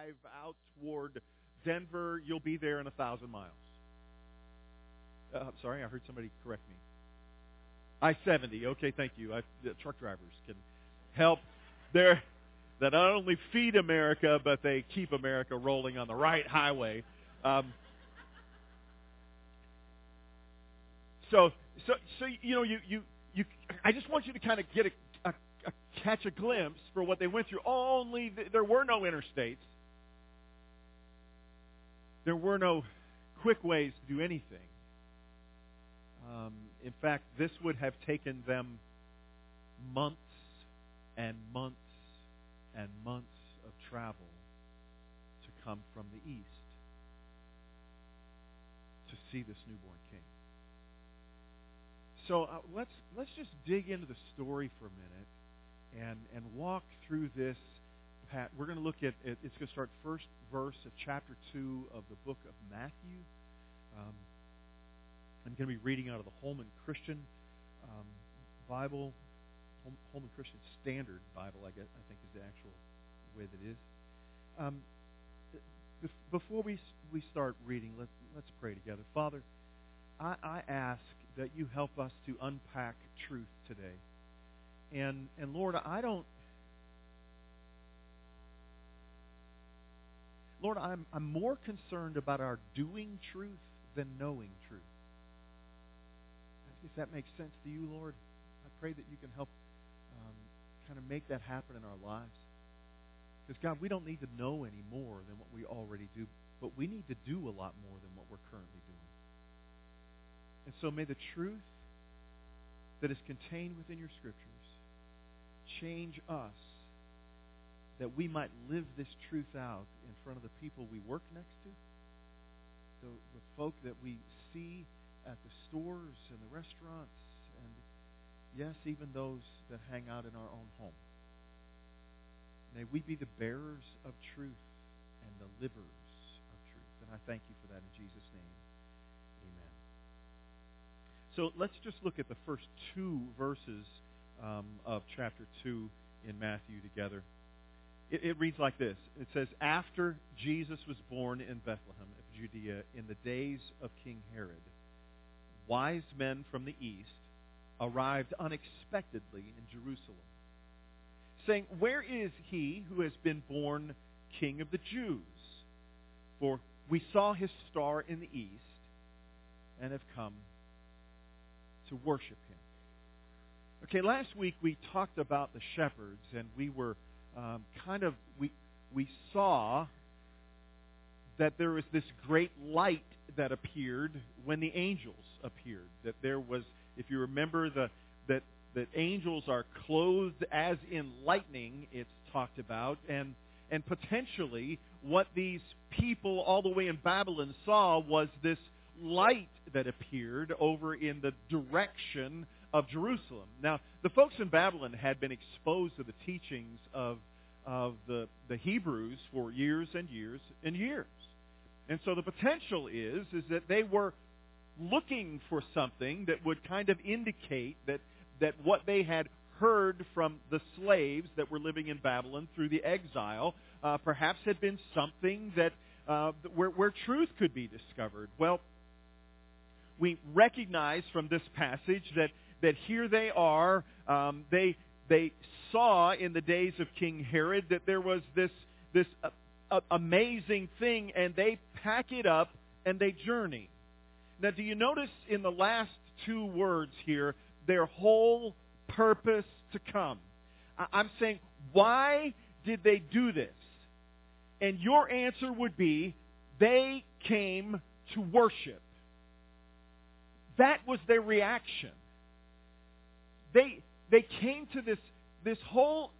drive out toward Denver, you'll be there in a thousand miles. Uh, I'm sorry, I heard somebody correct me. I-70. Okay, thank you. I, truck drivers can help there that not only feed America, but they keep America rolling on the right highway. Um, so, so, so you know, you, you, you. I just want you to kind of get a, a, a catch a glimpse for what they went through. Only th- there were no interstates. There were no quick ways to do anything. Um, in fact, this would have taken them months and months and months of travel to come from the east to see this newborn king. So uh, let's let's just dig into the story for a minute and and walk through this. Pat, we're going to look at it. It's going to start first verse of chapter two of the book of Matthew. Um, I'm going to be reading out of the Holman Christian um, Bible, Holman Christian Standard Bible, I guess I think is the actual way that it is. Um, before we we start reading, let's let's pray together. Father, I, I ask that you help us to unpack truth today, and and Lord, I don't. Lord, I'm I'm more concerned about our doing truth than knowing truth if that makes sense to you, Lord, I pray that you can help um, kind of make that happen in our lives. Because, God, we don't need to know any more than what we already do, but we need to do a lot more than what we're currently doing. And so may the truth that is contained within your scriptures change us that we might live this truth out in front of the people we work next to, the, the folk that we see at the stores and the restaurants, and yes, even those that hang out in our own home. May we be the bearers of truth and the livers of truth. And I thank you for that in Jesus' name. Amen. So let's just look at the first two verses um, of chapter 2 in Matthew together. It, it reads like this It says, After Jesus was born in Bethlehem of Judea in the days of King Herod, wise men from the east arrived unexpectedly in Jerusalem, saying, Where is he who has been born King of the Jews? For we saw his star in the east and have come to worship him. Okay, last week we talked about the shepherds, and we were um, kind of, we, we saw that there was this great light that appeared when the angels appeared. That there was, if you remember, the that that angels are clothed as in lightning. It's talked about, and and potentially what these people all the way in Babylon saw was this light that appeared over in the direction of Jerusalem. Now, the folks in Babylon had been exposed to the teachings of of the, the Hebrews for years and years and years. And so the potential is is that they were looking for something that would kind of indicate that that what they had heard from the slaves that were living in Babylon through the exile uh, perhaps had been something that uh, where, where truth could be discovered. Well, we recognize from this passage that that here they are. Um, they they saw in the days of King Herod that there was this this uh, amazing thing, and they pack it up and they journey. Now, do you notice in the last two words here, their whole purpose to come? I'm saying, why did they do this? And your answer would be, they came to worship. That was their reaction. They, they came to this, this whole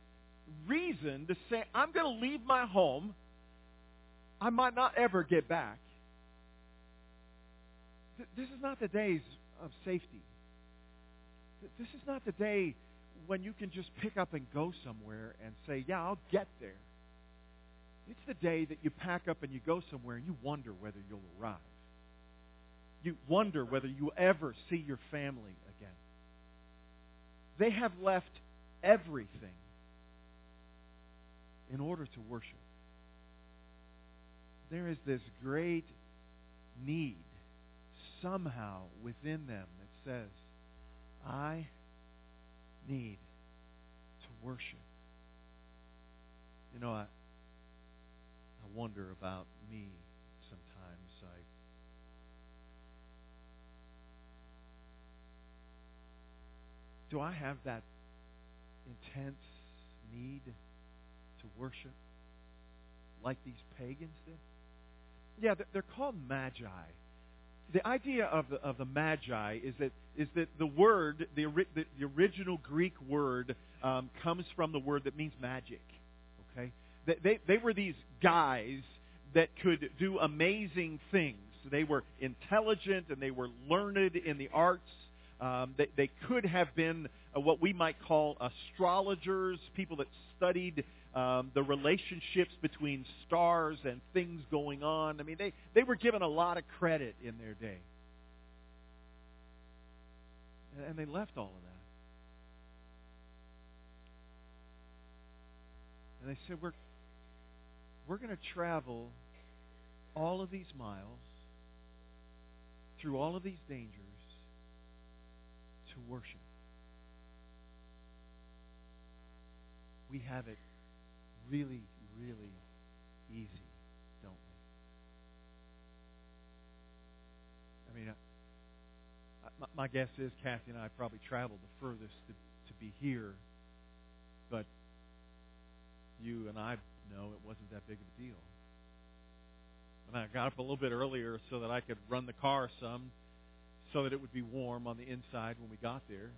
reason to say, I'm going to leave my home I might not ever get back. This is not the days of safety. This is not the day when you can just pick up and go somewhere and say, yeah, I'll get there. It's the day that you pack up and you go somewhere and you wonder whether you'll arrive. You wonder whether you ever see your family. They have left everything in order to worship. there is this great need somehow within them that says, I need to worship. You know, I, I wonder about me sometimes. I do I have that intense need to worship like these pagans did? Yeah, they're called magi. The idea of the of the magi is that is that the word the the, the original Greek word um, comes from the word that means magic. Okay, they, they they were these guys that could do amazing things. They were intelligent and they were learned in the arts. Um, they, they could have been uh, what we might call astrologers, people that studied um, the relationships between stars and things going on. I mean, they, they were given a lot of credit in their day. And, they left all of that. And they said, we're, we're going to travel all of these miles through all of these dangers worship. We have it really, really easy, don't we? I mean, I, my, my guess is Kathy and I probably traveled the furthest to, to be here, but you and I know it wasn't that big of a deal. And I got up a little bit earlier so that I could run the car some so that it would be warm on the inside when we got there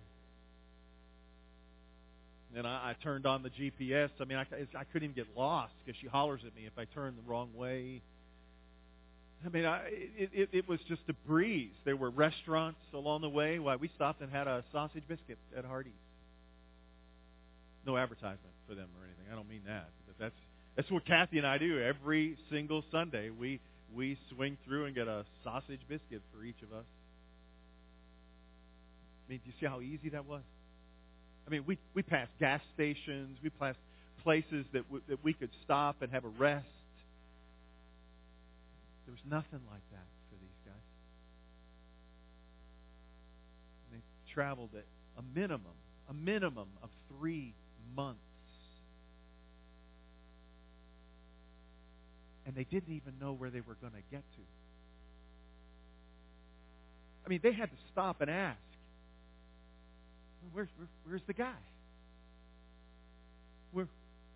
and I, I turned on the GPS. I mean, I, I couldn't even get lost because she hollers at me if I turn the wrong way. I mean, I, it, it, it was just a breeze. There were restaurants along the way. Why we stopped and had a sausage biscuit at Hardee's. No advertisement for them or anything. I don't mean that, but that's that's what Kathy and I do every single Sunday. We we swing through and get a sausage biscuit for each of us. I mean, do you see how easy that was? I mean, we, we passed gas stations. We passed places that, w- that we could stop and have a rest. There was nothing like that for these guys. And they traveled at a minimum, a minimum of three months. And they didn't even know where they were going to get to. I mean, they had to stop and ask, where, where, where's the guy? Where,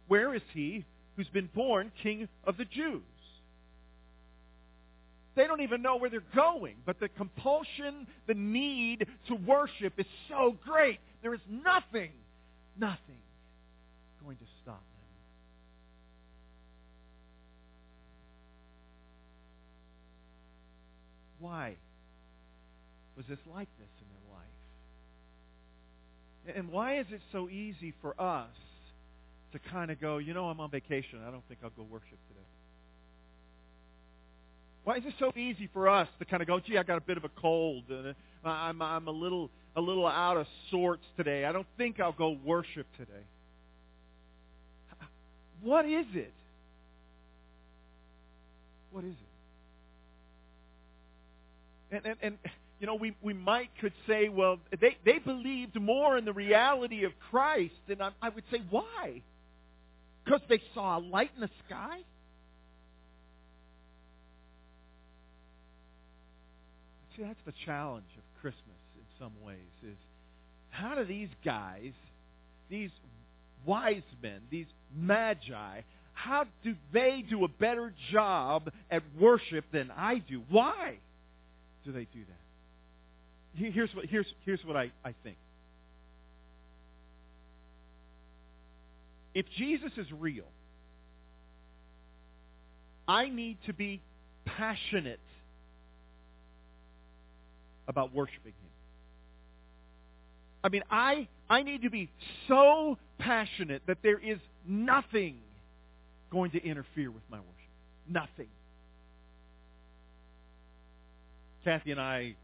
where is he who's been born king of the Jews? They don't even know where they're going, but the compulsion, the need to worship is so great. There is nothing, nothing going to stop them. Why was this like this? And why is it so easy for us to kind of go, you know, I'm on vacation. I don't think I'll go worship today. Why is it so easy for us to kind of go, gee, I got a bit of a cold. And uh, I'm, I'm a little a little out of sorts today. I don't think I'll go worship today. What is it? What is it? And, and, and you know, we, we might could say, well, they, they believed more in the reality of Christ. And I, I would say, why? Because they saw a light in the sky? See, that's the challenge of Christmas in some ways is how do these guys, these wise men, these magi, how do they do a better job at worship than I do? Why do they do that? Here's what, here's, here's what I, I think. If Jesus is real, I need to be passionate about worshiping him. I mean, I, I need to be so passionate that there is nothing going to interfere with my worship. Nothing. Kathy and I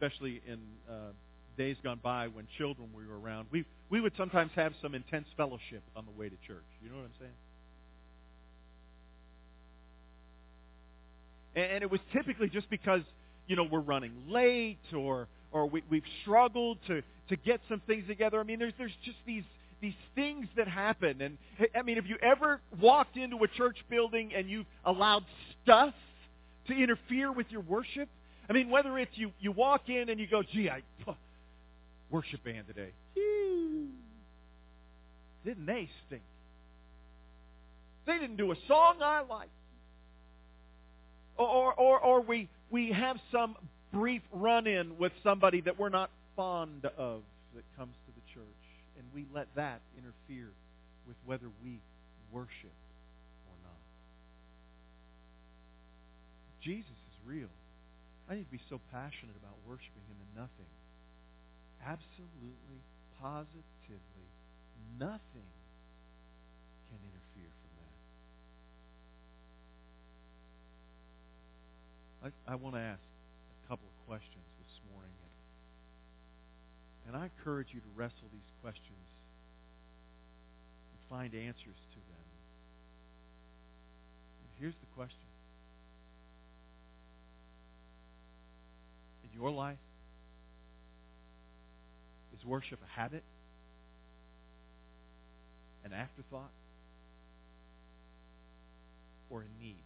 especially in uh, days gone by when children were around, we, we would sometimes have some intense fellowship on the way to church. You know what I'm saying? And it was typically just because, you know, we're running late or or we, we've struggled to, to get some things together. I mean, there's there's just these these things that happen. And I mean, have you ever walked into a church building and you've allowed stuff to interfere with your worship? I mean, whether it's you, you walk in and you go, gee, I worship band today. Didn't they stink? They didn't do a song I like. Or, or, or we, we have some brief run-in with somebody that we're not fond of that comes to the church, and we let that interfere with whether we worship or not. Jesus is real. I need to be so passionate about worshiping Him and nothing, absolutely, positively, nothing can interfere from that. I, I want to ask a couple of questions this morning, and, and I encourage you to wrestle these questions and find answers to them. And here's the question. Your life, is worship a habit? An afterthought? Or a need?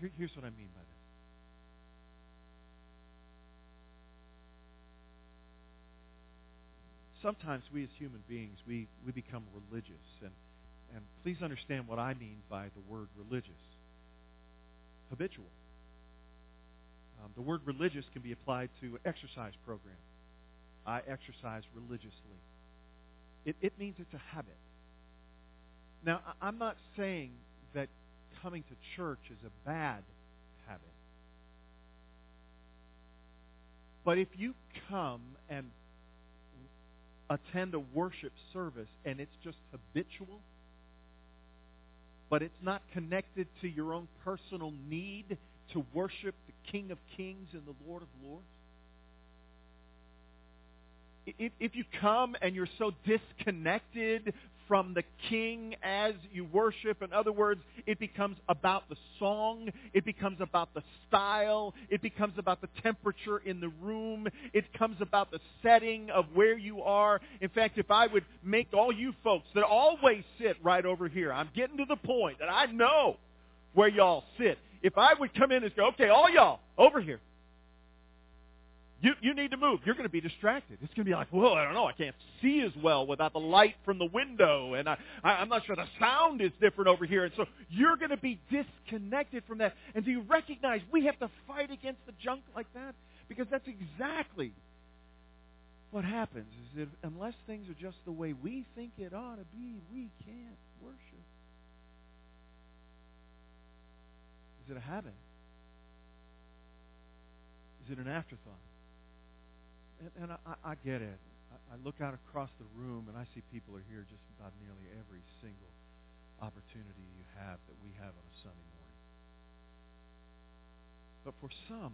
Here, here's what I mean by this. Sometimes we as human beings, we, we become religious. And, and please understand what I mean by the word religious. Habitual. Um, the word religious can be applied to an exercise program. I exercise religiously. It, it means it's a habit. Now, I'm not saying that coming to church is a bad habit. But if you come and attend a worship service and it's just habitual, but it's not connected to your own personal need to worship the King of Kings and the Lord of Lords? If, if you come and you're so disconnected from the king as you worship. In other words, it becomes about the song. It becomes about the style. It becomes about the temperature in the room. It comes about the setting of where you are. In fact, if I would make all you folks that always sit right over here, I'm getting to the point that I know where y'all sit. If I would come in and go, okay, all y'all, over here. You, you need to move. You're going to be distracted. It's going to be like, well, I don't know. I can't see as well without the light from the window. And I, I, I'm not sure the sound is different over here. And so you're going to be disconnected from that. And do you recognize we have to fight against the junk like that? Because that's exactly what happens is that unless things are just the way we think it ought to be, we can't worship. Is it a habit? Is it an afterthought? and, and I, I get it. I, I look out across the room and I see people are here just about nearly every single opportunity you have that we have on a Sunday morning. But for some,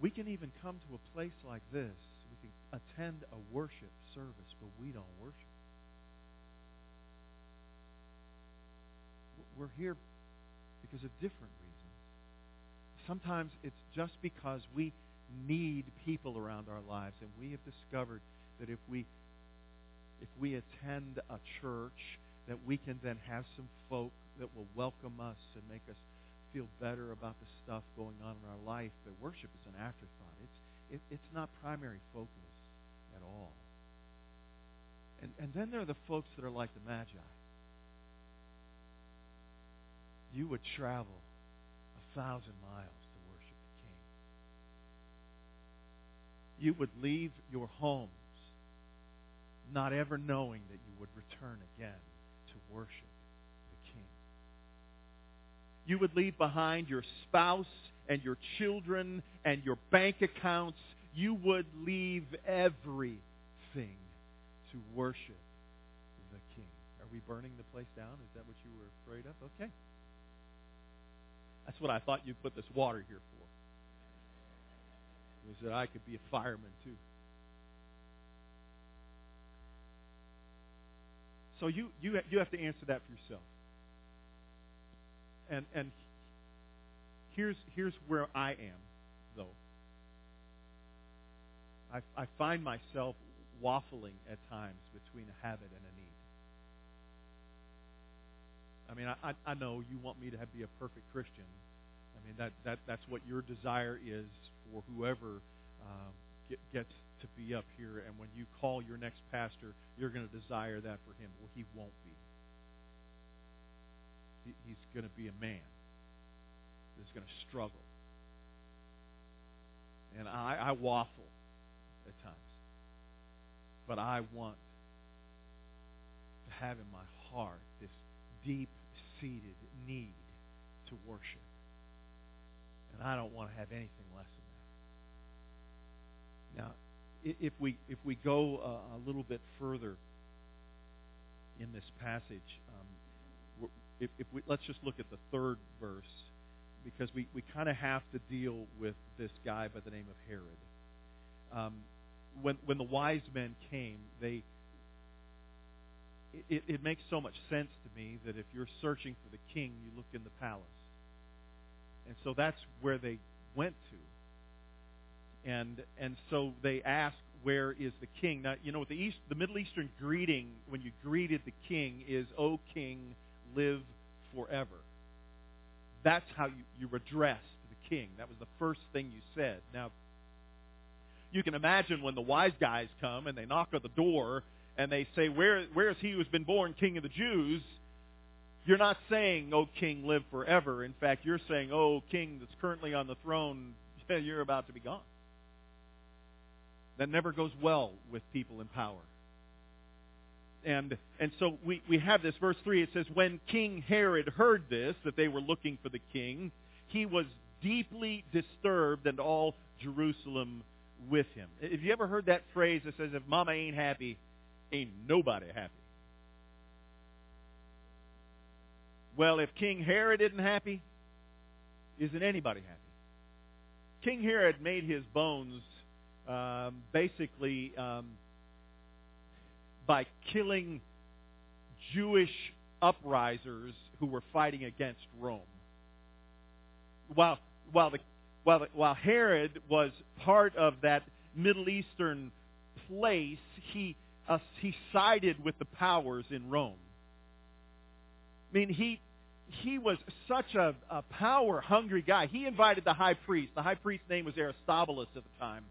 we can even come to a place like this. We can attend a worship service, but we don't worship. We're here because of different reasons. Sometimes it's just because we need people around our lives. And we have discovered that if we if we attend a church, that we can then have some folk that will welcome us and make us feel better about the stuff going on in our life. But worship is an afterthought. It's it, it's not primary focus at all. And and then there are the folks that are like the Magi. You would travel a thousand miles to worship the King. you would leave your homes not ever knowing that you would return again to worship the King. You would leave behind your spouse and your children and your bank accounts. You would leave everything to worship the King. Are we burning the place down? Is that what you were afraid of? Okay. That's what I thought you'd put this water here for was that I could be a fireman too. So you, you, you have to answer that for yourself. And and here's here's where I am, though. I I find myself waffling at times between a habit and a need. I mean, I I know you want me to have, be a perfect Christian. I mean that that that's what your desire is for whoever um, get, gets to be up here. And when you call your next pastor, you're going to desire that for him. Well, he won't be. He, he's going to be a man that's going to struggle. And I, I waffle at times. But I want to have in my heart this deep seated need to worship. And I don't want to have anything less than that. Now, if we if we go a, a little bit further in this passage, um, if, if we let's just look at the third verse because we, we kind of have to deal with this guy by the name of Herod. Um, when when the wise men came, they it, it makes so much sense to me that if you're searching for the king, you look in the palace, and so that's where they went to. And and so they ask, "Where is the king?" Now you know the East, the Middle Eastern greeting when you greeted the king is, "O King, live forever." That's how you, you addressed the king. That was the first thing you said. Now, you can imagine when the wise guys come and they knock on the door and they say, Where, where is he who's been born king of the Jews? You're not saying, Oh, king, live forever. In fact, you're saying, Oh, king that's currently on the throne, you're about to be gone. That never goes well with people in power. And, and so we, we have this, verse 3, it says, When King Herod heard this, that they were looking for the king, he was deeply disturbed and all Jerusalem with him. Have you ever heard that phrase that says, if mama ain't happy, ain't nobody happy? Well, if King Herod isn't happy, isn't anybody happy? King Herod made his bones um, basically um, by killing Jewish uprisers who were fighting against Rome. While, while, the, while, the, while Herod was part of that Middle Eastern place, he, he sided with the powers in Rome. I mean, he, he was such a, a power-hungry guy. He invited the high priest. The high priest's name was Aristobulus at the time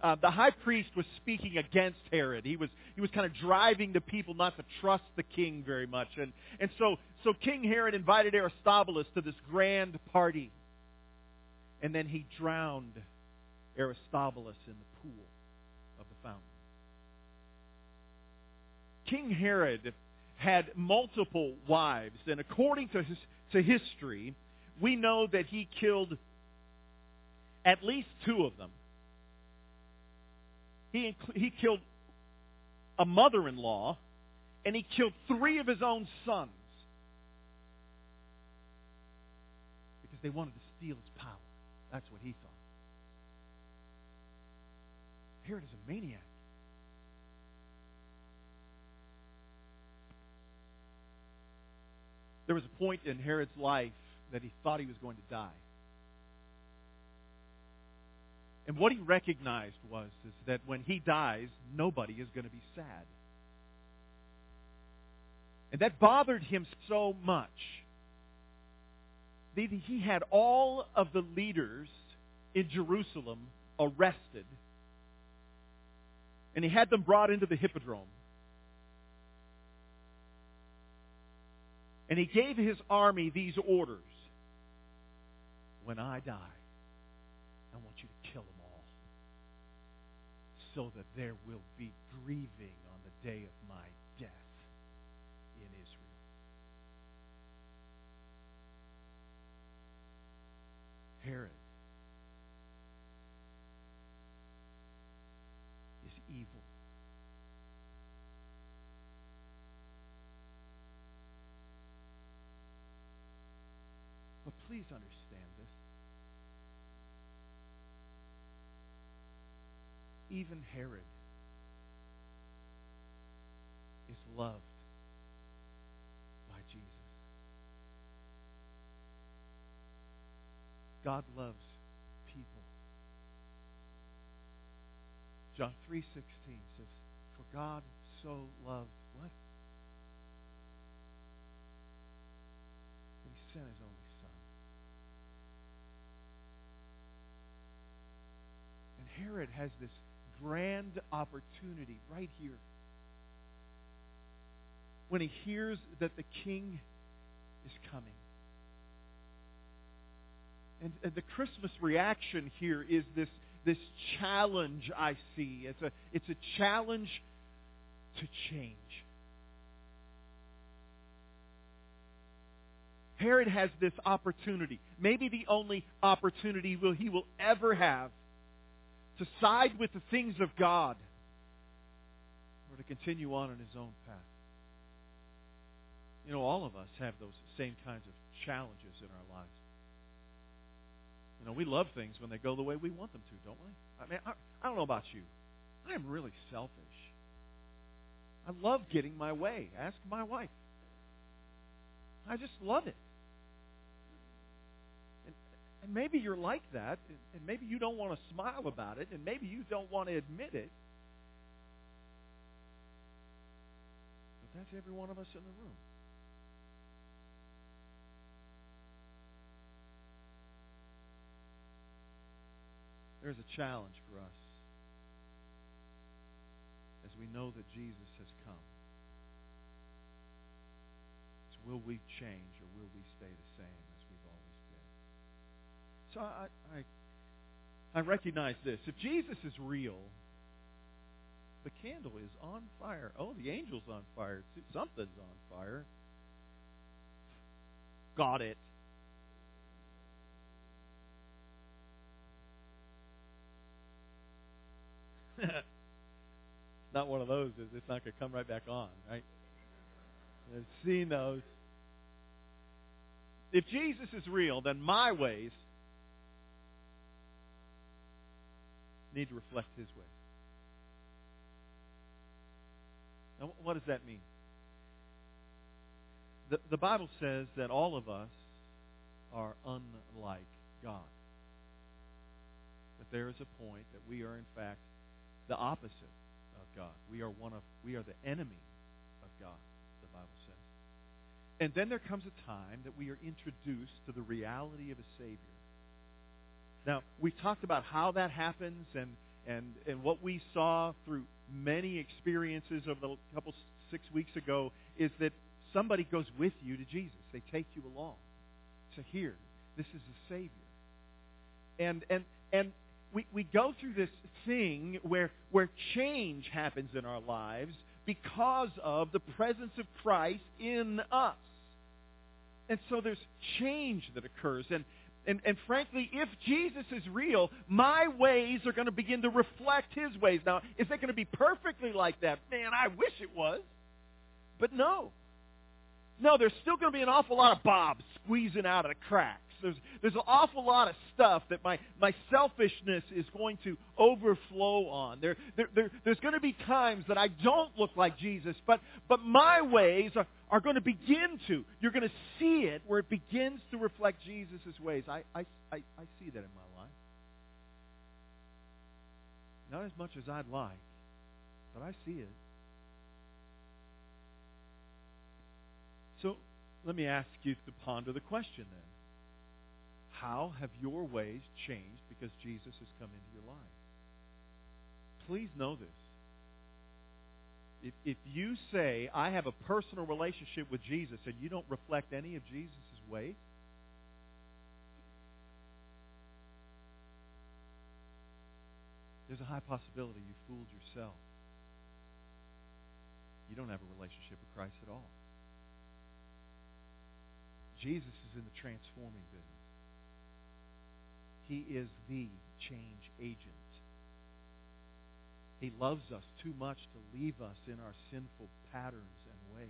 uh, the high priest was speaking against Herod. He was he was kind of driving the people not to trust the king very much, and and so so King Herod invited Aristobulus to this grand party, and then he drowned Aristobulus in the pool of the fountain. King Herod had multiple wives, and according to his, to history, we know that he killed at least two of them. He, he killed a mother-in-law, and he killed three of his own sons because they wanted to steal his power. That's what he thought. Herod is a maniac. There was a point in Herod's life that he thought he was going to die. And what he recognized was is that when he dies, nobody is going to be sad. And that bothered him so much that he had all of the leaders in Jerusalem arrested. And he had them brought into the hippodrome. And he gave his army these orders. When I die, I want you to kill them all so that there will be grieving on the day of my death in Israel. Herod is evil. But please understand this. even Herod is loved by Jesus. God loves people. John 3.16 says, For God so loved what? He sent his only son. And Herod has this grand opportunity right here. When he hears that the king is coming. And, and the Christmas reaction here is this, this challenge I see. It's a, it's a challenge to change. Herod has this opportunity, maybe the only opportunity will he will ever have, to side with the things of God or to continue on in his own path. You know, all of us have those same kinds of challenges in our lives. You know, we love things when they go the way we want them to, don't we? I mean, I, I don't know about you. I am really selfish. I love getting my way. Ask my wife. I just love it. And, maybe you're like that, and maybe you don't want to smile about it, and maybe you don't want to admit it. But that's every one of us in the room. There's a challenge for us as we know that Jesus has come. So will we change or will we stay the same as we've always been? So I, I, I recognize this. If Jesus is real, the candle is on fire. Oh, the angel's on fire. Something's on fire. Got it. not one of those. Is it's not going to come right back on, right? I've seen those. If Jesus is real, then my ways need to reflect his ways. Now, what does that mean? The, the Bible says that all of us are unlike God. That there is a point that we are, in fact, the opposite of God. We are one of we are the enemy of God, the Bible says. And then there comes a time that we are introduced to the reality of a Savior. Now, we talked about how that happens and, and, and what we saw through many experiences over the couple six weeks ago is that somebody goes with you to Jesus. They take you along. So here, this is the Savior. And and and we, we go through this thing where, where change happens in our lives because of the presence of Christ in us. And so there's change that occurs. And, and, and frankly, if Jesus is real, my ways are going to begin to reflect his ways. Now, is it going to be perfectly like that? Man, I wish it was. But no. No, there's still going to be an awful lot of Bob squeezing out of the cracks. There's, there's an awful lot of stuff that my, my selfishness is going to overflow on. There, there, there, there's going to be times that I don't look like Jesus, but, but my ways are, are going to begin to. You're going to see it where it begins to reflect Jesus' ways. I, I, I, I see that in my life. Not as much as I'd like, but I see it. So let me ask you to ponder the question then. How have your ways changed because Jesus has come into your life? Please know this. If, if you say, I have a personal relationship with Jesus, and you don't reflect any of Jesus' ways, there's a high possibility you fooled yourself. You don't have a relationship with Christ at all. Jesus is in the transforming business. He is the change agent. He loves us too much to leave us in our sinful patterns and ways.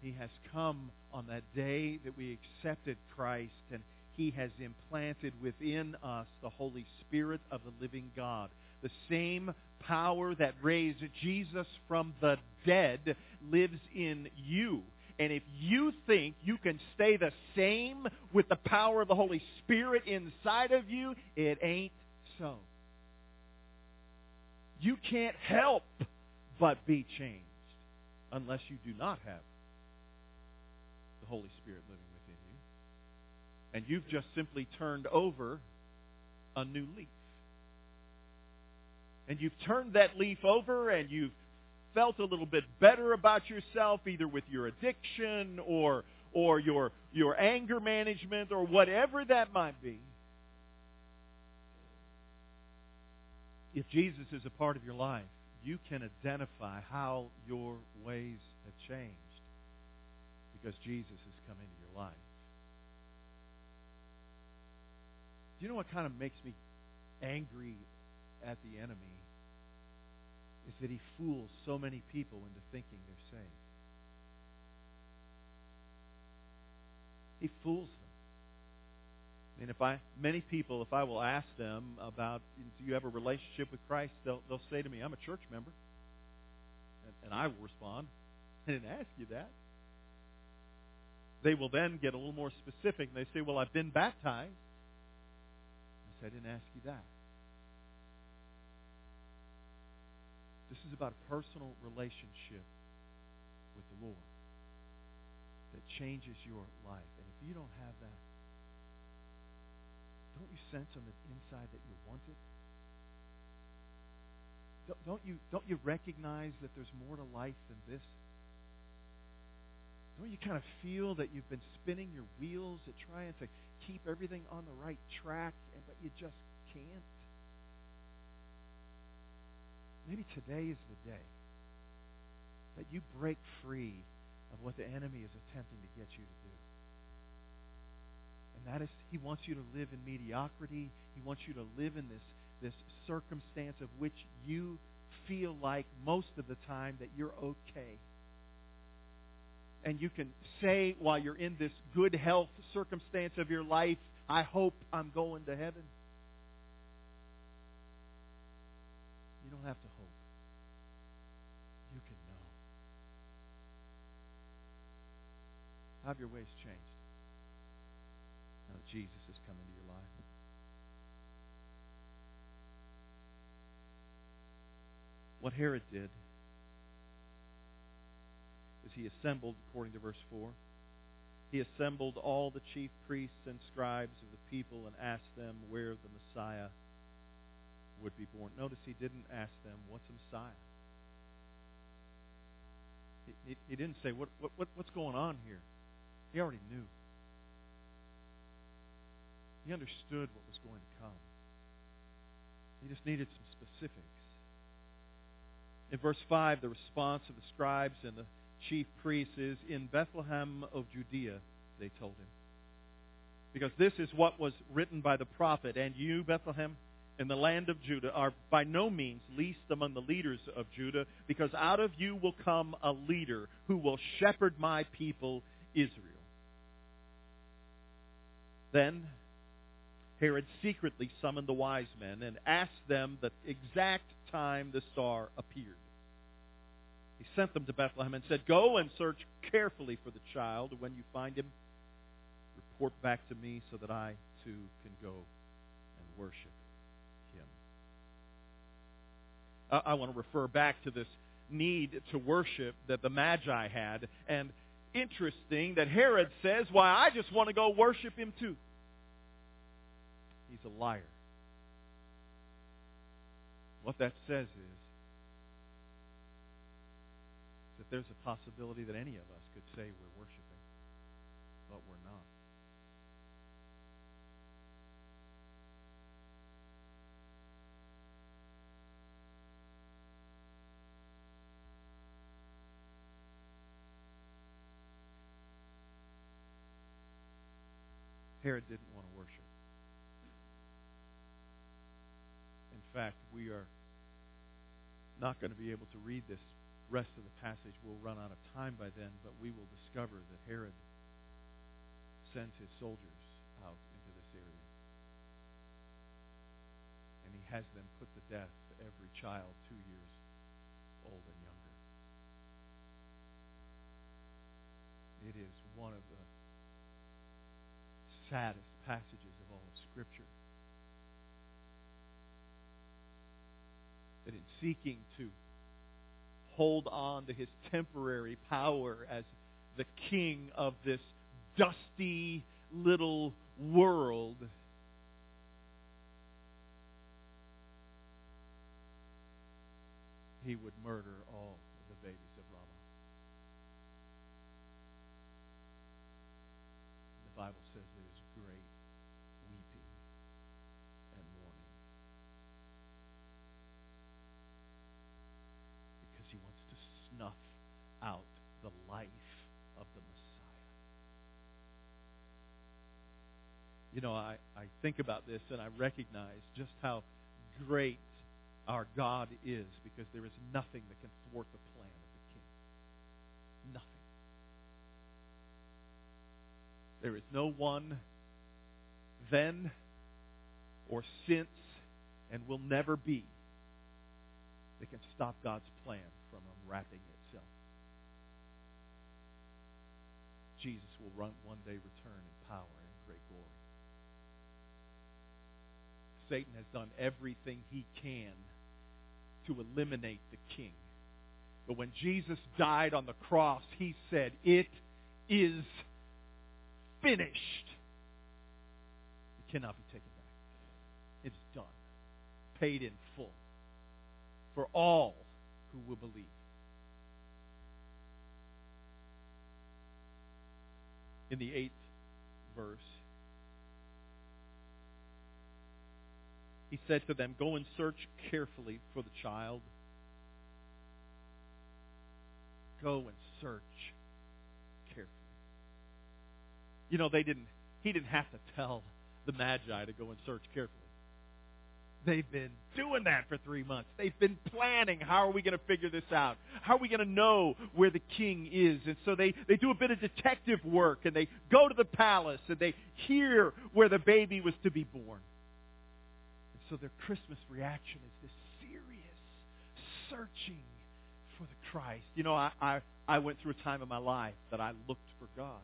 He has come on that day that we accepted Christ, and He has implanted within us the Holy Spirit of the living God. The same power that raised Jesus from the dead lives in you. And if you think you can stay the same with the power of the Holy Spirit inside of you, it ain't so. You can't help but be changed unless you do not have the Holy Spirit living within you. And you've just simply turned over a new leaf. And you've turned that leaf over and you've felt a little bit better about yourself, either with your addiction or or your your anger management or whatever that might be. If Jesus is a part of your life, you can identify how your ways have changed because Jesus has come into your life. Do you know what kind of makes me angry at the enemy? Is that he fools so many people into thinking they're saved. He fools them. Mean, if I many people, if I will ask them about, do you have a relationship with Christ? They'll they'll say to me, I'm a church member, and, and I will respond, I didn't ask you that. They will then get a little more specific, and they say, Well, I've been baptized. I say, I didn't ask you that. This is about a personal relationship with the Lord that changes your life. And if you don't have that, don't you sense on the inside that you want it? Don't you, don't you recognize that there's more to life than this? Don't you kind of feel that you've been spinning your wheels at trying to keep everything on the right track, but you just can't? Maybe today is the day that you break free of what the enemy is attempting to get you to do. And that is, he wants you to live in mediocrity. He wants you to live in this, this circumstance of which you feel like most of the time that you're okay. And you can say while you're in this good health circumstance of your life, I hope I'm going to heaven. You don't have to hope. You can know. How have your ways changed? now that Jesus has come into your life. What Herod did is he assembled, according to verse 4, he assembled all the chief priests and scribes of the people and asked them where the Messiah would be born. Notice he didn't ask them, what's a Messiah? He, he, he didn't say, what, what, what's going on here? He already knew. He understood what was going to come. He just needed some specifics. In verse 5, the response of the scribes and the chief priests is, In Bethlehem of Judea, they told him. Because this is what was written by the prophet, And you, Bethlehem, in the land of Judah, are by no means least among the leaders of Judah, because out of you will come a leader who will shepherd my people, Israel. Then Herod secretly summoned the wise men and asked them the exact time the star appeared. He sent them to Bethlehem and said, Go and search carefully for the child. When you find him, report back to me so that I too can go and worship him. Uh, I want to refer back to this need to worship that the Magi had. And interesting that Herod says, Why, I just want to go worship him too. He's a liar. What that says is that there's a possibility that any of us could say we're worshiping, but we're not. Herod didn't want to worship. In fact, we are not going to be able to read this rest of the passage. We'll run out of time by then, but we will discover that Herod sends his soldiers out into this area. And he has them put to death every child two years old and younger. is one of the saddest passages of all of Scripture. That in seeking to hold on to his temporary power as the king of this dusty little world, he would murder all of the babies of Ramah. The Bible says there is great weeping and mourning. Because he wants to snuff out the life of the Messiah. You know, I, I think about this and I recognize just how great our God is because there is nothing that can thwart the plan of the King. Nothing. There is no one then or since and will never be that can stop God's plan from unwrapping itself. Jesus will run, one day return in power and great glory. Satan has done everything he can to eliminate the king. But when Jesus died on the cross, he said, It is finished. It cannot be taken back. It's done. Paid in full. For all who will believe. In the eighth verse, he said to them, Go and search carefully for the child. Go and search carefully. You know, they didn't he didn't have to tell the Magi to go and search carefully. They've been doing that for three months. They've been planning how are we going to figure this out? How are we going to know where the king is? And so they, they do a bit of detective work and they go to the palace and they hear where the baby was to be born so their Christmas reaction is this serious searching for the Christ. You know, I, I, I went through a time in my life that I looked for God.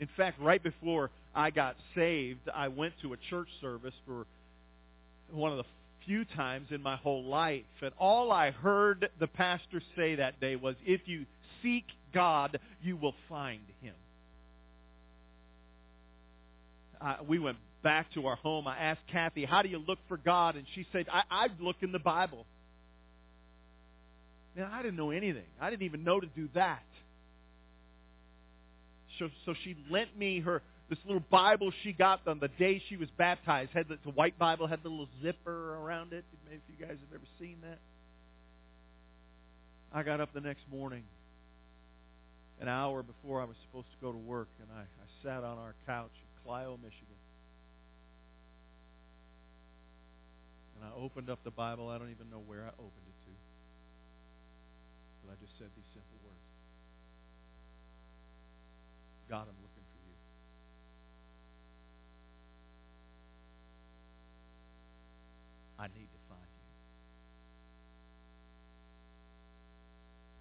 In fact, right before I got saved, I went to a church service for one of the few times in my whole life. And all I heard the pastor say that day was, if you seek God, you will find him. We went back to our home, I asked Kathy, how do you look for God? And she said, I, I look in the Bible. Man, I didn't know anything. I didn't even know to do that. So, so she lent me her this little Bible she got on the day she was baptized. Had the, the white Bible had the little zipper around it. Maybe if you guys have ever seen that. I got up the next morning, an hour before I was supposed to go to work, and I, I sat on our couch in Clio, Michigan. And I opened up the Bible. I don't even know where I opened it to. But I just said these simple words God, I'm looking for you. I need to find you.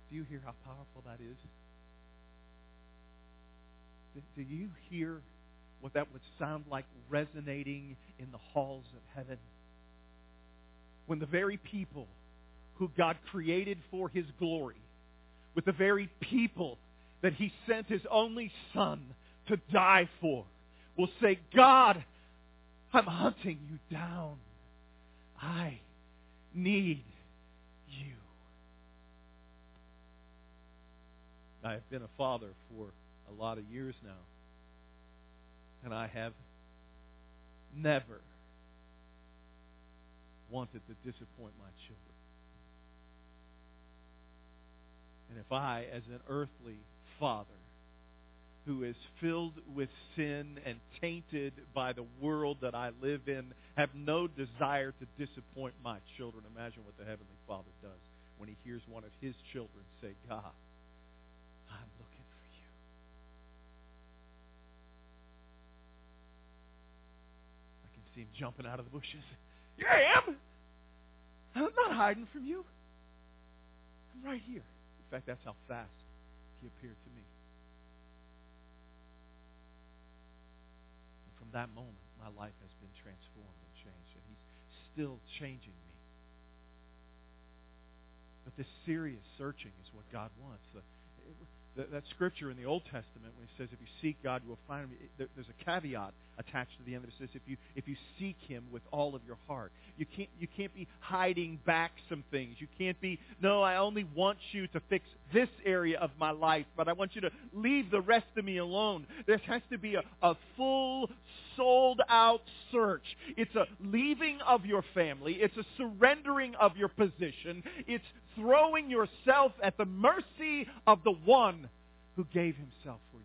Do you hear how powerful that is? Do you hear what that would sound like resonating in the halls of heaven? When the very people who God created for his glory, with the very people that he sent his only son to die for, will say, God, I'm hunting you down. I need you. I have been a father for a lot of years now, and I have never wanted to disappoint my children. And if I, as an earthly father, who is filled with sin and tainted by the world that I live in, have no desire to disappoint my children. Imagine what the Heavenly Father does when he hears one of his children say, God, I'm looking for you. I can see him jumping out of the bushes. Here I am. I'm not hiding from you. I'm right here. In fact, that's how fast he appeared to me. And from that moment, my life has been transformed and changed, and he's still changing me. But this serious searching is what God wants. The, that, that scripture in the Old Testament when it says, "If you seek God, you will find Him." There, there's a caveat attached to the end that says, "If you if you seek Him with all of your heart, you can't you can't be hiding back some things. You can't be no. I only want you to fix this area of my life, but I want you to leave the rest of me alone. There has to be a, a full sold out search. It's a leaving of your family. It's a surrendering of your position. It's throwing yourself at the mercy of the one who gave himself for you.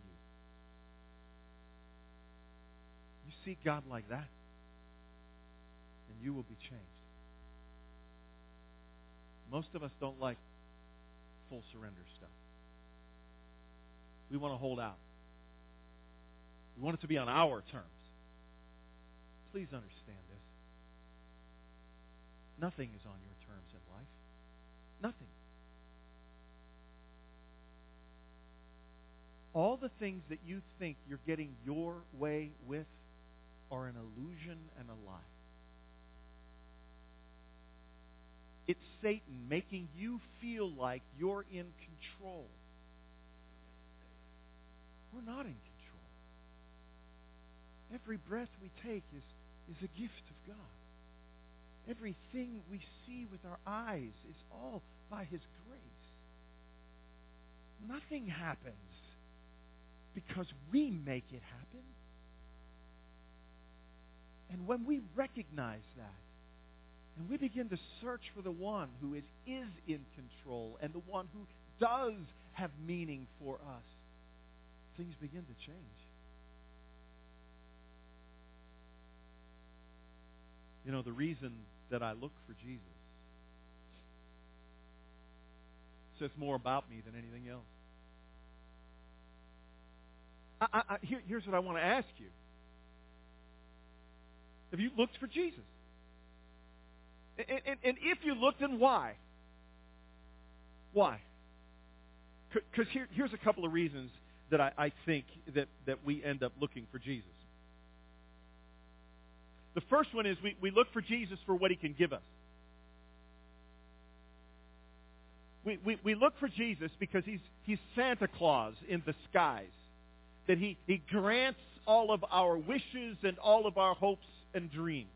You seek God like that, and you will be changed. Most of us don't like full surrender stuff. We want to hold out. We want it to be on our terms. Please understand this. Nothing is on your terms in life. Nothing. All the things that you think you're getting your way with are an illusion and a lie. It's Satan making you feel like you're in control. We're not in control. Every breath we take is, is a gift of God. Everything we see with our eyes is all by His grace. Nothing happens because we make it happen. And when we recognize that, and we begin to search for the one who is, is in control and the one who does have meaning for us, things begin to change. You know, the reason that I look for Jesus says more about me than anything else. I, I, here, here's what I want to ask you. Have you looked for Jesus? And, and, and if you looked, then why? Why? Because here, here's a couple of reasons that I, I think that, that we end up looking for Jesus. The first one is we, we look for Jesus for what he can give us. We, we, we look for Jesus because he's, he's Santa Claus in disguise. That he, he grants all of our wishes and all of our hopes and dreams.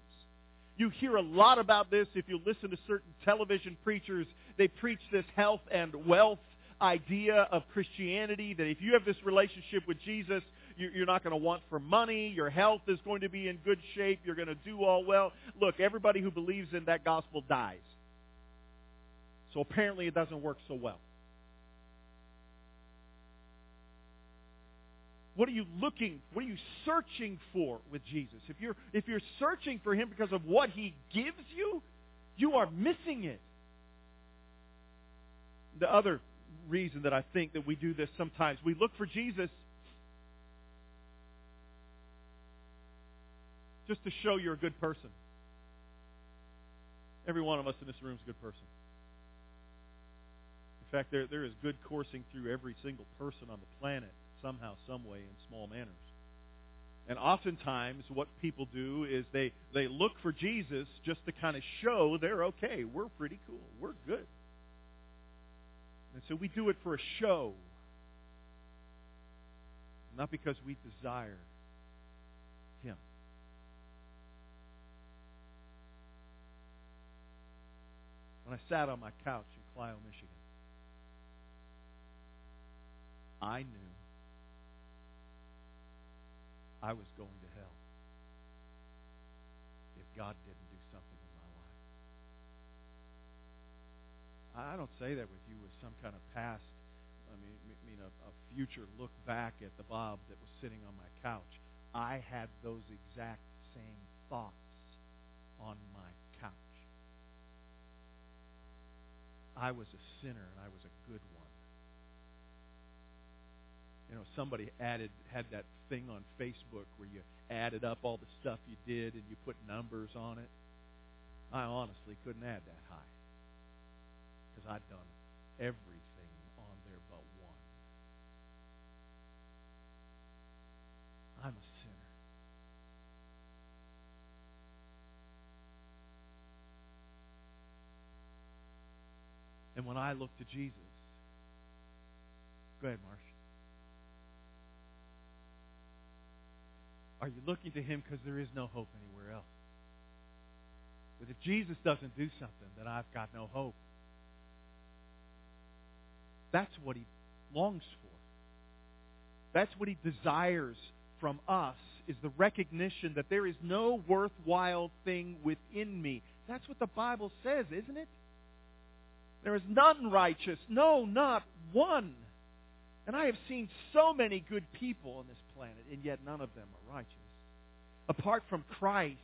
You hear a lot about this if you listen to certain television preachers. They preach this health and wealth idea of Christianity that if you have this relationship with Jesus, you're not going to want for money. Your health is going to be in good shape. You're going to do all well. Look, everybody who believes in that gospel dies. So apparently it doesn't work so well. What are you looking, what are you searching for with Jesus? If you're, if you're searching for him because of what he gives you, you are missing it. The other reason that I think that we do this sometimes, we look for Jesus just to show you're a good person. Every one of us in this room is a good person. In fact, there, there is good coursing through every single person on the planet somehow, some way, in small manners. And oftentimes what people do is they, they look for Jesus just to kind of show they're okay. We're pretty cool. We're good. And so we do it for a show. Not because we desire Him. When I sat on my couch in Clio, Michigan, I knew I was going to hell if God didn't do something in my life. I don't say that with you as some kind of past, I mean, I mean a, a future look back at the Bob that was sitting on my couch. I had those exact same thoughts on my couch. I was a sinner and I was a good one you know, somebody added had that thing on Facebook where you added up all the stuff you did and you put numbers on it. I honestly couldn't add that high because I'd done everything on there but one. I'm a sinner. And when I look to Jesus, go ahead, Marsh. Are you looking to him because there is no hope anywhere else? But if Jesus doesn't do something, then I've got no hope. That's what he longs for. That's what he desires from us is the recognition that there is no worthwhile thing within me. That's what the Bible says, isn't it? There is none righteous, no, not one. And I have seen so many good people on this planet, and yet none of them are righteous. Apart from Christ,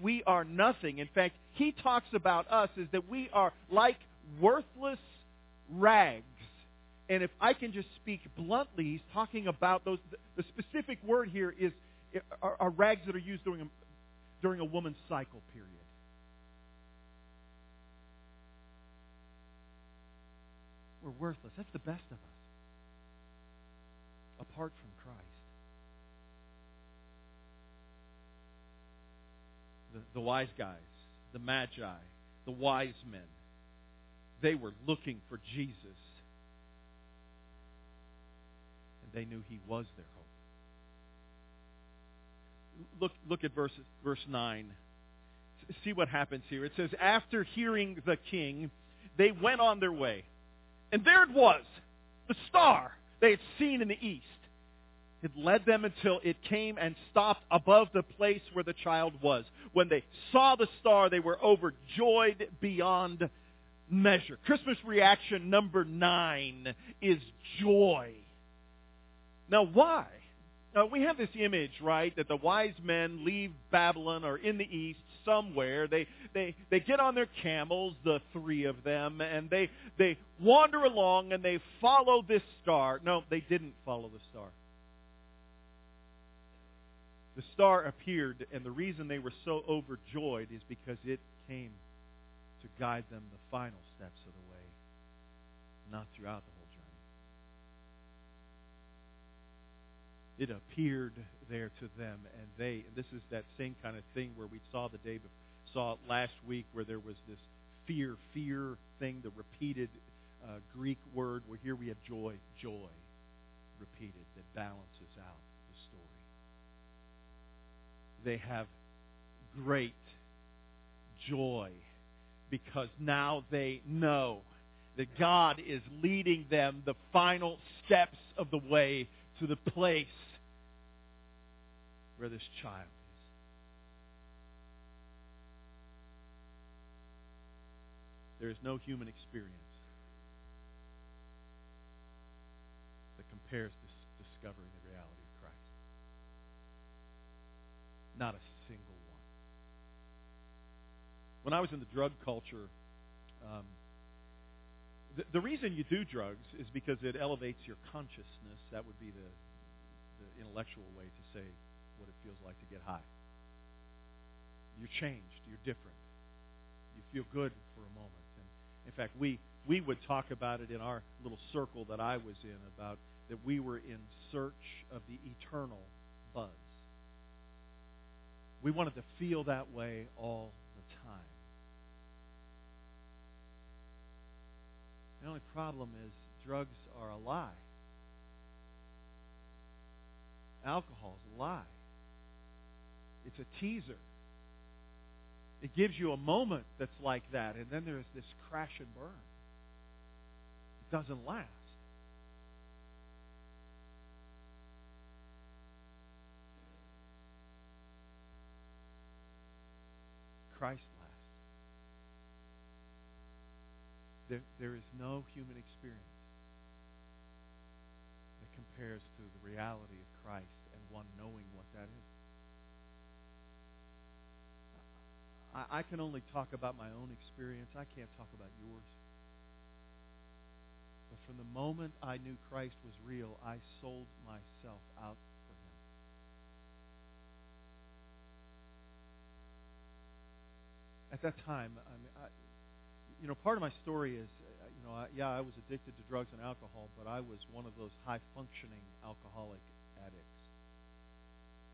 we are nothing. In fact, he talks about us as that we are like worthless rags. And if I can just speak bluntly, he's talking about those. The specific word here is are, are rags that are used during a, during a woman's cycle period. We're worthless. That's the best of us. Apart from Christ. The, the wise guys, the magi, the wise men, they were looking for Jesus. And they knew he was their hope. Look, look at verse, verse 9. See what happens here. It says, After hearing the king, they went on their way. And there it was, the star they had seen in the east. It led them until it came and stopped above the place where the child was. When they saw the star, they were overjoyed beyond measure. Christmas reaction number nine is joy. Now, why? Now, we have this image, right, that the wise men leave Babylon or in the east somewhere. They, they, they get on their camels, the three of them, and they, they wander along and they follow this star. No, they didn't follow the star. The star appeared, and the reason they were so overjoyed is because it came to guide them the final steps of the way, not throughout the whole journey. It appeared there to them, and they. And this is that same kind of thing where we saw the day, saw last week, where there was this fear, fear thing, the repeated uh, Greek word. Where here we have joy, joy, repeated that balances out the story. They have great joy because now they know that God is leading them the final steps of the way to the place where this child is. There is no human experience that compares to discovering the reality of Christ. Not a single one. When I was in the drug culture, um, the, the reason you do drugs is because it elevates your consciousness. That would be the, the intellectual way to say what it feels like to get high. You're changed. You're different. You feel good for a moment. And in fact, we we would talk about it in our little circle that I was in about that we were in search of the eternal buzz. We wanted to feel that way all the time. The only problem is drugs are a lie. Alcohol is a lie. It's a teaser. It gives you a moment that's like that, and then there's this crash and burn. It doesn't last. Christ lasts. There, there is no human experience that compares to the reality of Christ and one knowing what that is. I, I can only talk about my own experience. I can't talk about yours. But from the moment I knew Christ was real, I sold myself out for him. At that time, I mean, I, you know, part of my story is, uh, you know, I, yeah, I was addicted to drugs and alcohol, but I was one of those high-functioning alcoholic addicts.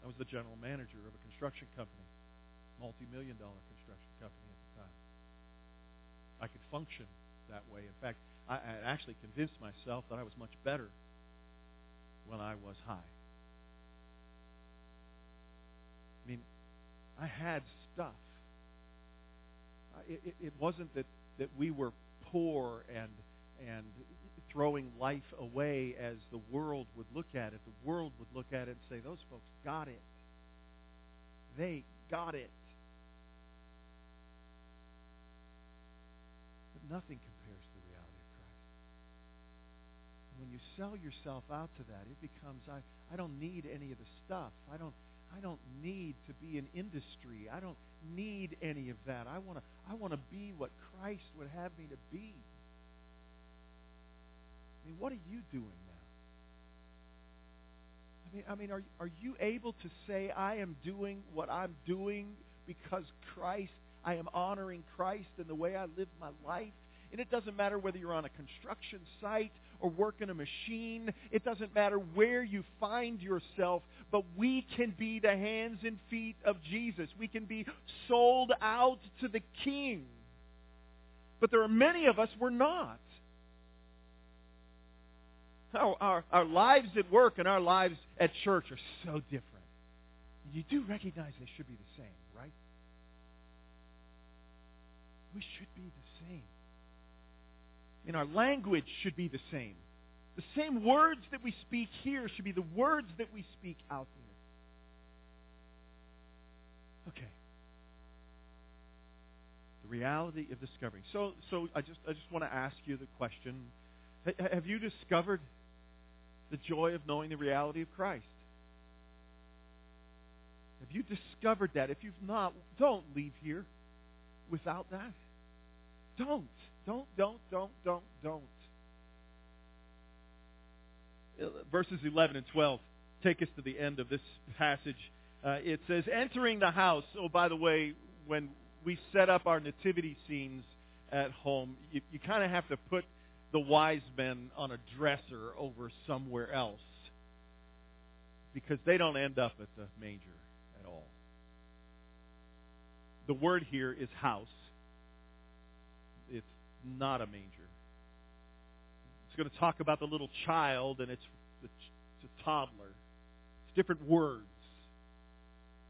I was the general manager of a construction company, multi-million dollar construction company at the time. I could function that way. In fact, I, I actually convinced myself that I was much better when I was high. I mean, I had stuff. It, it, it wasn't that, that we were poor and and throwing life away as the world would look at it. The world would look at it and say, "Those folks got it. They got it." But nothing compares to the reality of Christ. when you sell yourself out to that, it becomes I, I don't need any of the stuff. I don't I don't need to be an industry. I don't need any of that. I want to I want to be what Christ would have me to be. I mean, what are you doing now? I mean, I mean, are are you able to say I am doing what I'm doing because Christ, I am honoring Christ in the way I live my life? And it doesn't matter whether you're on a construction site or working a machine. It doesn't matter where you find yourself, but we can be the hands and feet of Jesus. We can be sold out to the King. But there are many of us we're not. Our, our, our lives at work and our lives at church are so different. You do recognize they should be the same, right? We should be the same. And our language should be the same. The same words that we speak here should be the words that we speak out there. Okay. The reality of discovering. So, so I just, I just want to ask you the question: Have you discovered the joy of knowing the reality of Christ? Have you discovered that? If you've not, don't leave here without that. Don't. Don't, don't, don't, don't, don't. Verses 11 and 12 take us to the end of this passage. Uh, it says, entering the house. Oh, by the way, when we set up our nativity scenes at home, you, you kind of have to put the wise men on a dresser over somewhere else because they don't end up at the manger at all. The word here is house. Not a manger. It's going to talk about the little child, and it's, it's a toddler. It's different words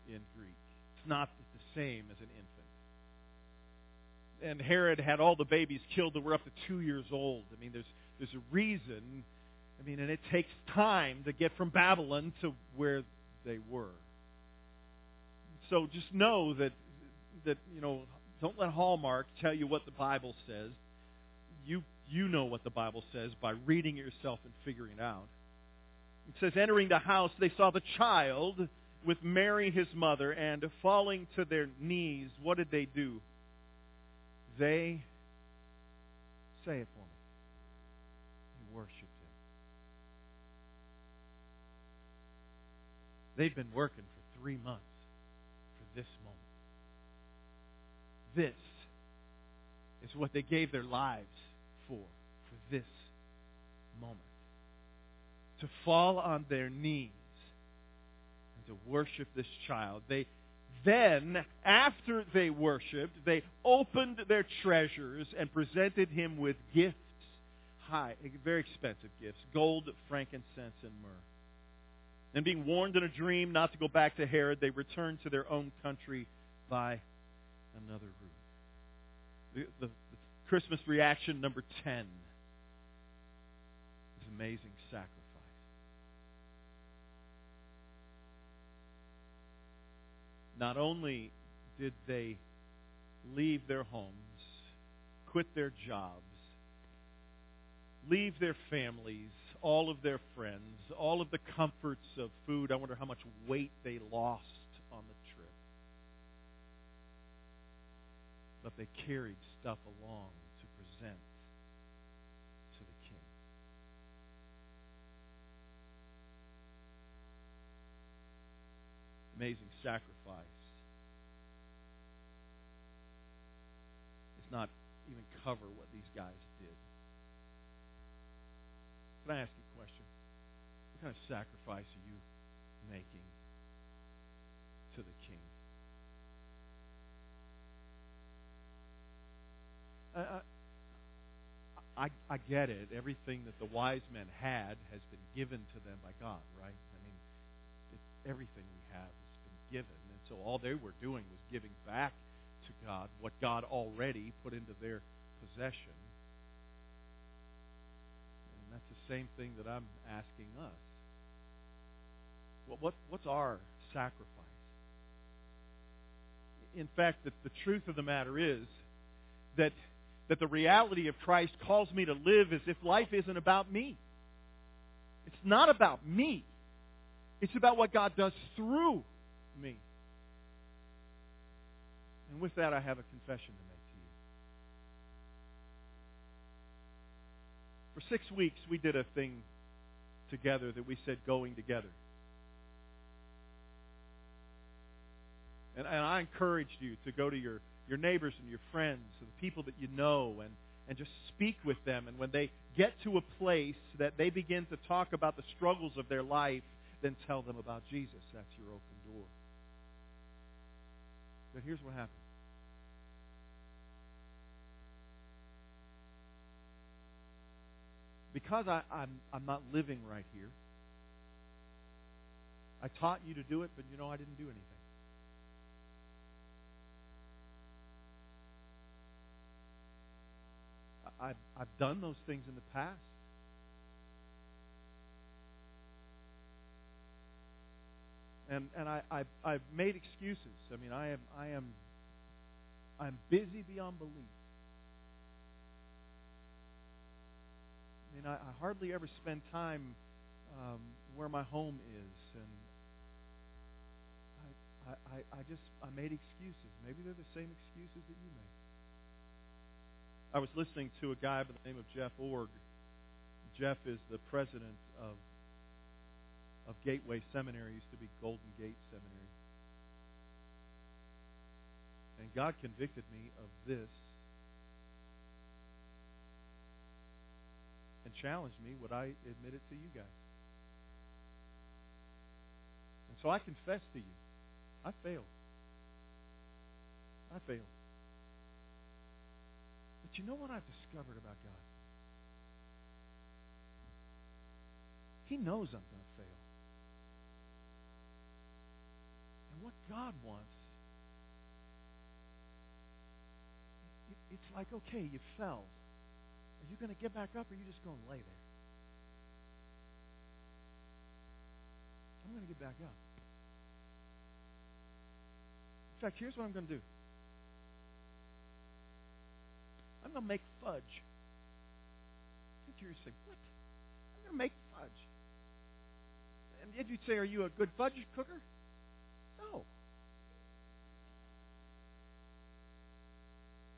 in Greek. It's not the same as an infant and Herod had all the babies killed that were up to two years old. I mean, there's there's a reason. I mean, and it takes time to get from Babylon to where they were. So just know that that you know, don't let Hallmark tell you what the Bible says. You you know what the Bible says by reading it yourself and figuring it out. It says, entering the house, they saw the child with Mary, his mother, and falling to their knees, what did they do? They, say it for me, they worshiped him. They've been working for three months for this moment. This is what they gave their lives for, for this moment. To fall on their knees and to worship this child. They then, after they worshiped, they opened their treasures and presented him with gifts, high, very expensive gifts, gold, frankincense, and myrrh. And being warned in a dream not to go back to Herod, they returned to their own country by another route. The, the, Christmas reaction number 10 is amazing sacrifice. Not only did they leave their homes, quit their jobs, leave their families, all of their friends, all of the comforts of food. I wonder how much weight they lost on the trip. But they carried stuff along amazing sacrifice. It's not even cover what these guys did. Can I ask you a question? What kind of sacrifice are you making to the King? I, I, I get it. Everything that the wise men had has been given to them by God, right? I mean, everything we have given. And so all they were doing was giving back to God what God already put into their possession. And that's the same thing that I'm asking us. What, what, what's our sacrifice? In fact, the, the truth of the matter is that that the reality of Christ calls me to live as if life isn't about me. It's not about me. It's about what God does through me. And with that, I have a confession to make to you. For six weeks, we did a thing together that we said going together. And, and I encouraged you to go to your your neighbors and your friends and the people that you know and, and just speak with them. And when they get to a place that they begin to talk about the struggles of their life, then tell them about Jesus. That's your open door. But here's what happened. Because I, I'm, I'm not living right here, I taught you to do it, but you know I didn't do anything. I've, I've done those things in the past. And, and I, I, I've made excuses. I mean, I am, I am, I'm busy beyond belief. I mean, I, I hardly ever spend time um, where my home is, and I, I, I just I made excuses. Maybe they're the same excuses that you make. I was listening to a guy by the name of Jeff Iorg. Jeff is the president of of Gateway Seminary, used to be Golden Gate Seminary. And God convicted me of this and challenged me, would I admit it to you guys? And so I confess to you, I failed. I failed. But you know what I've discovered about God? He knows I'm going to fail. And what God wants, it's like, okay, you fell. Are you going to get back up or are you just going to lay there? I'm going to get back up. In fact, here's what I'm going to do. I'm going to make fudge. Think you're say, what? I'm going to make fudge. And if you'd say, are you a good fudge cooker? No.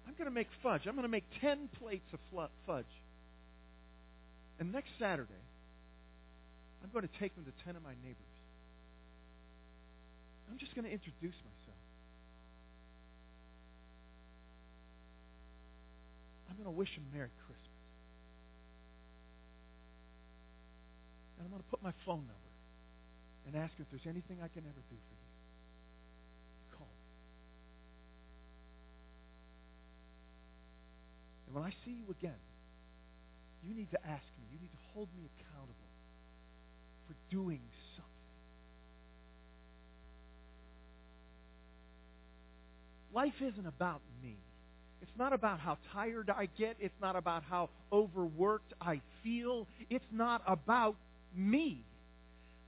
I'm going to make fudge. I'm going to make 10 plates of fudge. And next Saturday, I'm going to take them to 10 of my neighbors. I'm just going to introduce myself. I'm going to wish them Merry Christmas. And I'm going to put my phone number and ask if there's anything I can ever do for you. Call me. And when I see you again, you need to ask me. You need to hold me accountable for doing something. Life isn't about me. It's not about how tired I get. It's not about how overworked I feel. It's not about me.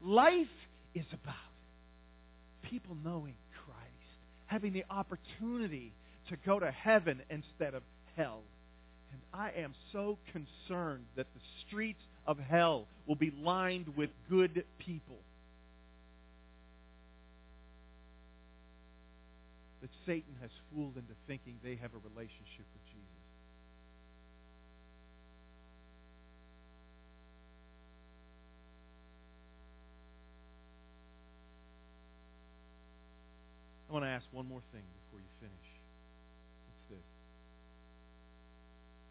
Life is about people knowing Christ, having the opportunity to go to heaven instead of hell. I am so concerned that the streets of hell will be lined with good people. that Satan has fooled into thinking they have a relationship with Jesus. I want to ask one more thing before you finish. It's this.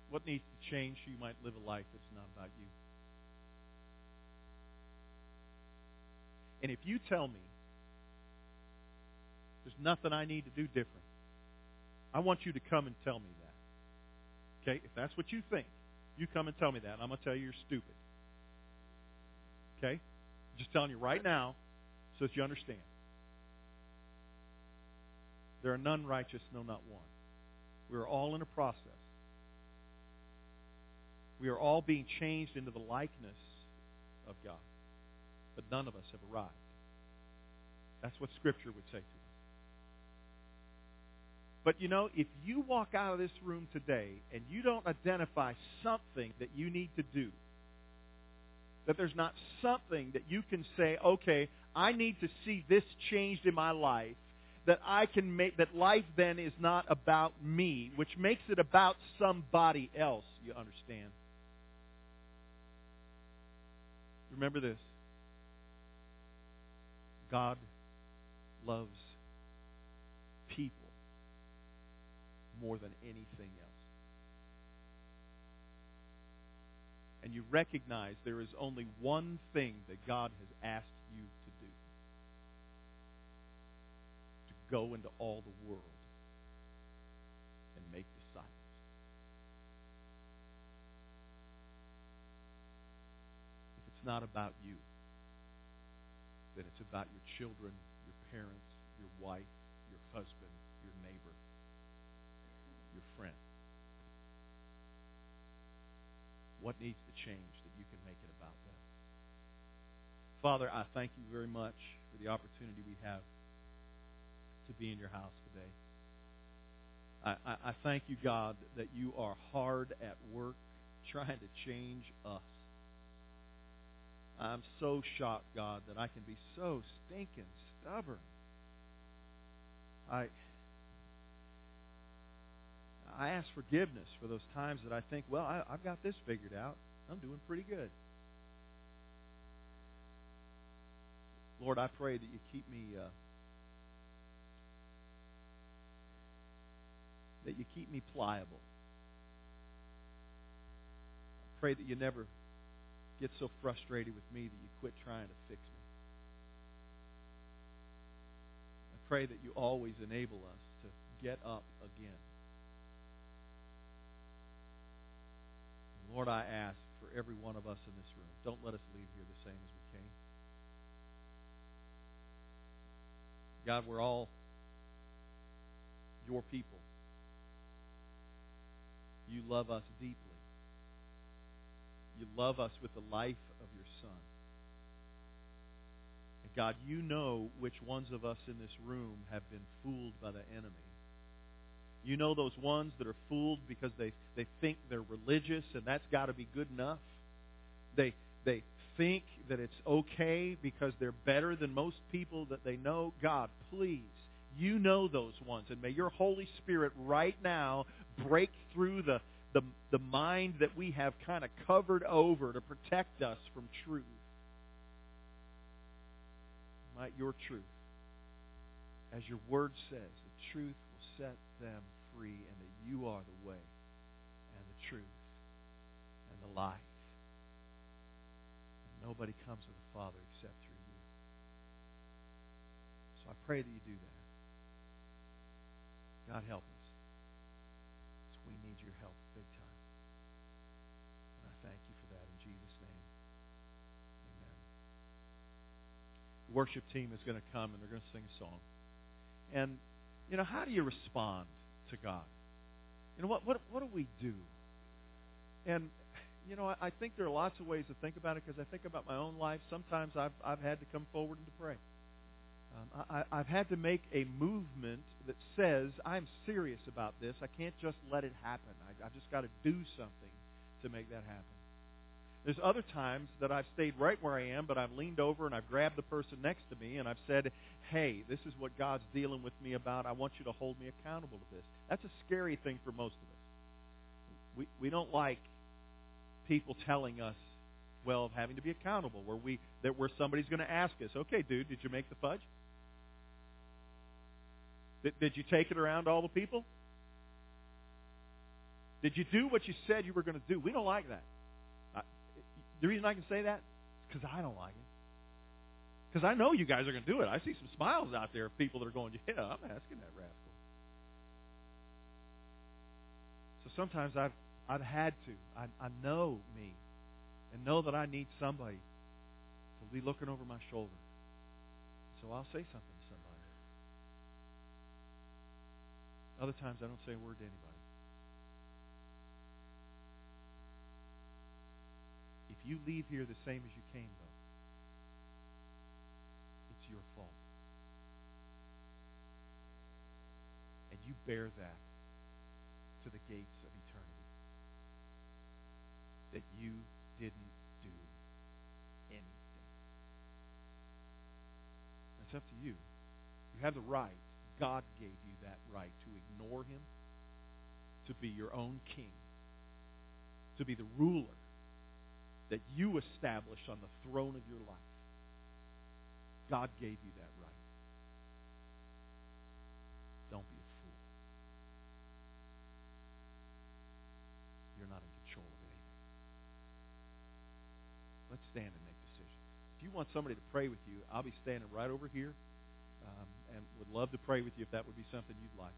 What needs to change so you might live a life that's not about you? And if you tell me there's nothing I need to do different. I want you to come and tell me that. Okay? If that's what you think, you come and tell me that. And I'm going to tell you you're stupid. Okay? Just telling you right now so that you understand. There are none righteous, no, not one. We are all in a process. We are all being changed into the likeness of God. But none of us have arrived. That's what Scripture would say to us. But you know, if you walk out of this room today and you don't identify something that you need to do, that there's not something that you can say, okay, I need to see this changed in my life, that I can make, that life then is not about me, which makes it about somebody else, you understand. Remember this. God loves people more than anything else. And you recognize there is only one thing that God has asked you to do to go into all the world and make disciples. If it's not about you, then it's about your children, your parents, your wife, your husband, your neighbor, your friend. What needs to change that you can make it about them? Father, I thank you very much for the opportunity we have to be in your house today. I, I, I thank you, God, that you are hard at work trying to change us. I'm so shocked, God, that I can be so stinking stubborn. I I ask forgiveness for those times that I think, well, I, I've got this figured out. I'm doing pretty good. Lord, I pray that you keep me uh, that you keep me pliable. I pray that you never get so frustrated with me that you quit trying to fix me. I pray that you always enable us to get up again. Lord, I ask for every one of us in this room, don't let us leave here the same as we came. God, we're all your people. You love us deeply. You love us with the life of your Son. And God, you know which ones of us in this room have been fooled by the enemy. You know those ones that are fooled because they, they think they're religious and that's got to be good enough. They, they think that it's okay because they're better than most people that they know. God, please, you know those ones. And may your Holy Spirit right now break through the, the, the mind that we have kind of covered over to protect us from truth. Might your truth, as your word says, the truth will set them free and that you are the way and the truth and the life. Nobody comes to the Father except through you. So I pray that you do that. God help us. we need your help big time. And I thank you for that in Jesus' name. Amen. The worship team is going to come and they're going to sing a song. And, you know, how do you respond to God? You know, what, what, what do we do? And, you know, I, I think there are lots of ways to think about it because I think about my own life. Sometimes I've, I've had to come forward and to pray. Um, I, I've had to make a movement that says I'm serious about this. I can't just let it happen. I, I've just got to do something to make that happen. There's other times that I've stayed right where I am, but I've leaned over and I've grabbed the person next to me and I've said, hey, this is what God's dealing with me about. I want you to hold me accountable to this. That's a scary thing for most of us. We, we don't like people telling us, well, of having to be accountable, where we that where somebody's going to ask us, okay, dude, did you make the fudge? Did, did you take it around all the people? Did you do what you said you were going to do? We don't like that. The reason I can say that is because I don't like it. Because I know you guys are going to do it. I see some smiles out there of people that are going, yeah, I'm asking that rascal. So sometimes I've I've had to. I, I know me. And know that I need somebody to be looking over my shoulder. So I'll say something to somebody. Other times I don't say a word to anybody. You leave here the same as you came, though, it's your fault. And you bear that to the gates of eternity. That you didn't do anything. It's up to you. You have the right. God gave you that right to ignore him, to be your own king, to be the ruler that you established on the throne of your life. God gave you that right. Don't be a fool. You're not in control of either. Let's stand and make decisions. If you want somebody to pray with you, I'll be standing right over here um, and would love to pray with you if that would be something you'd like.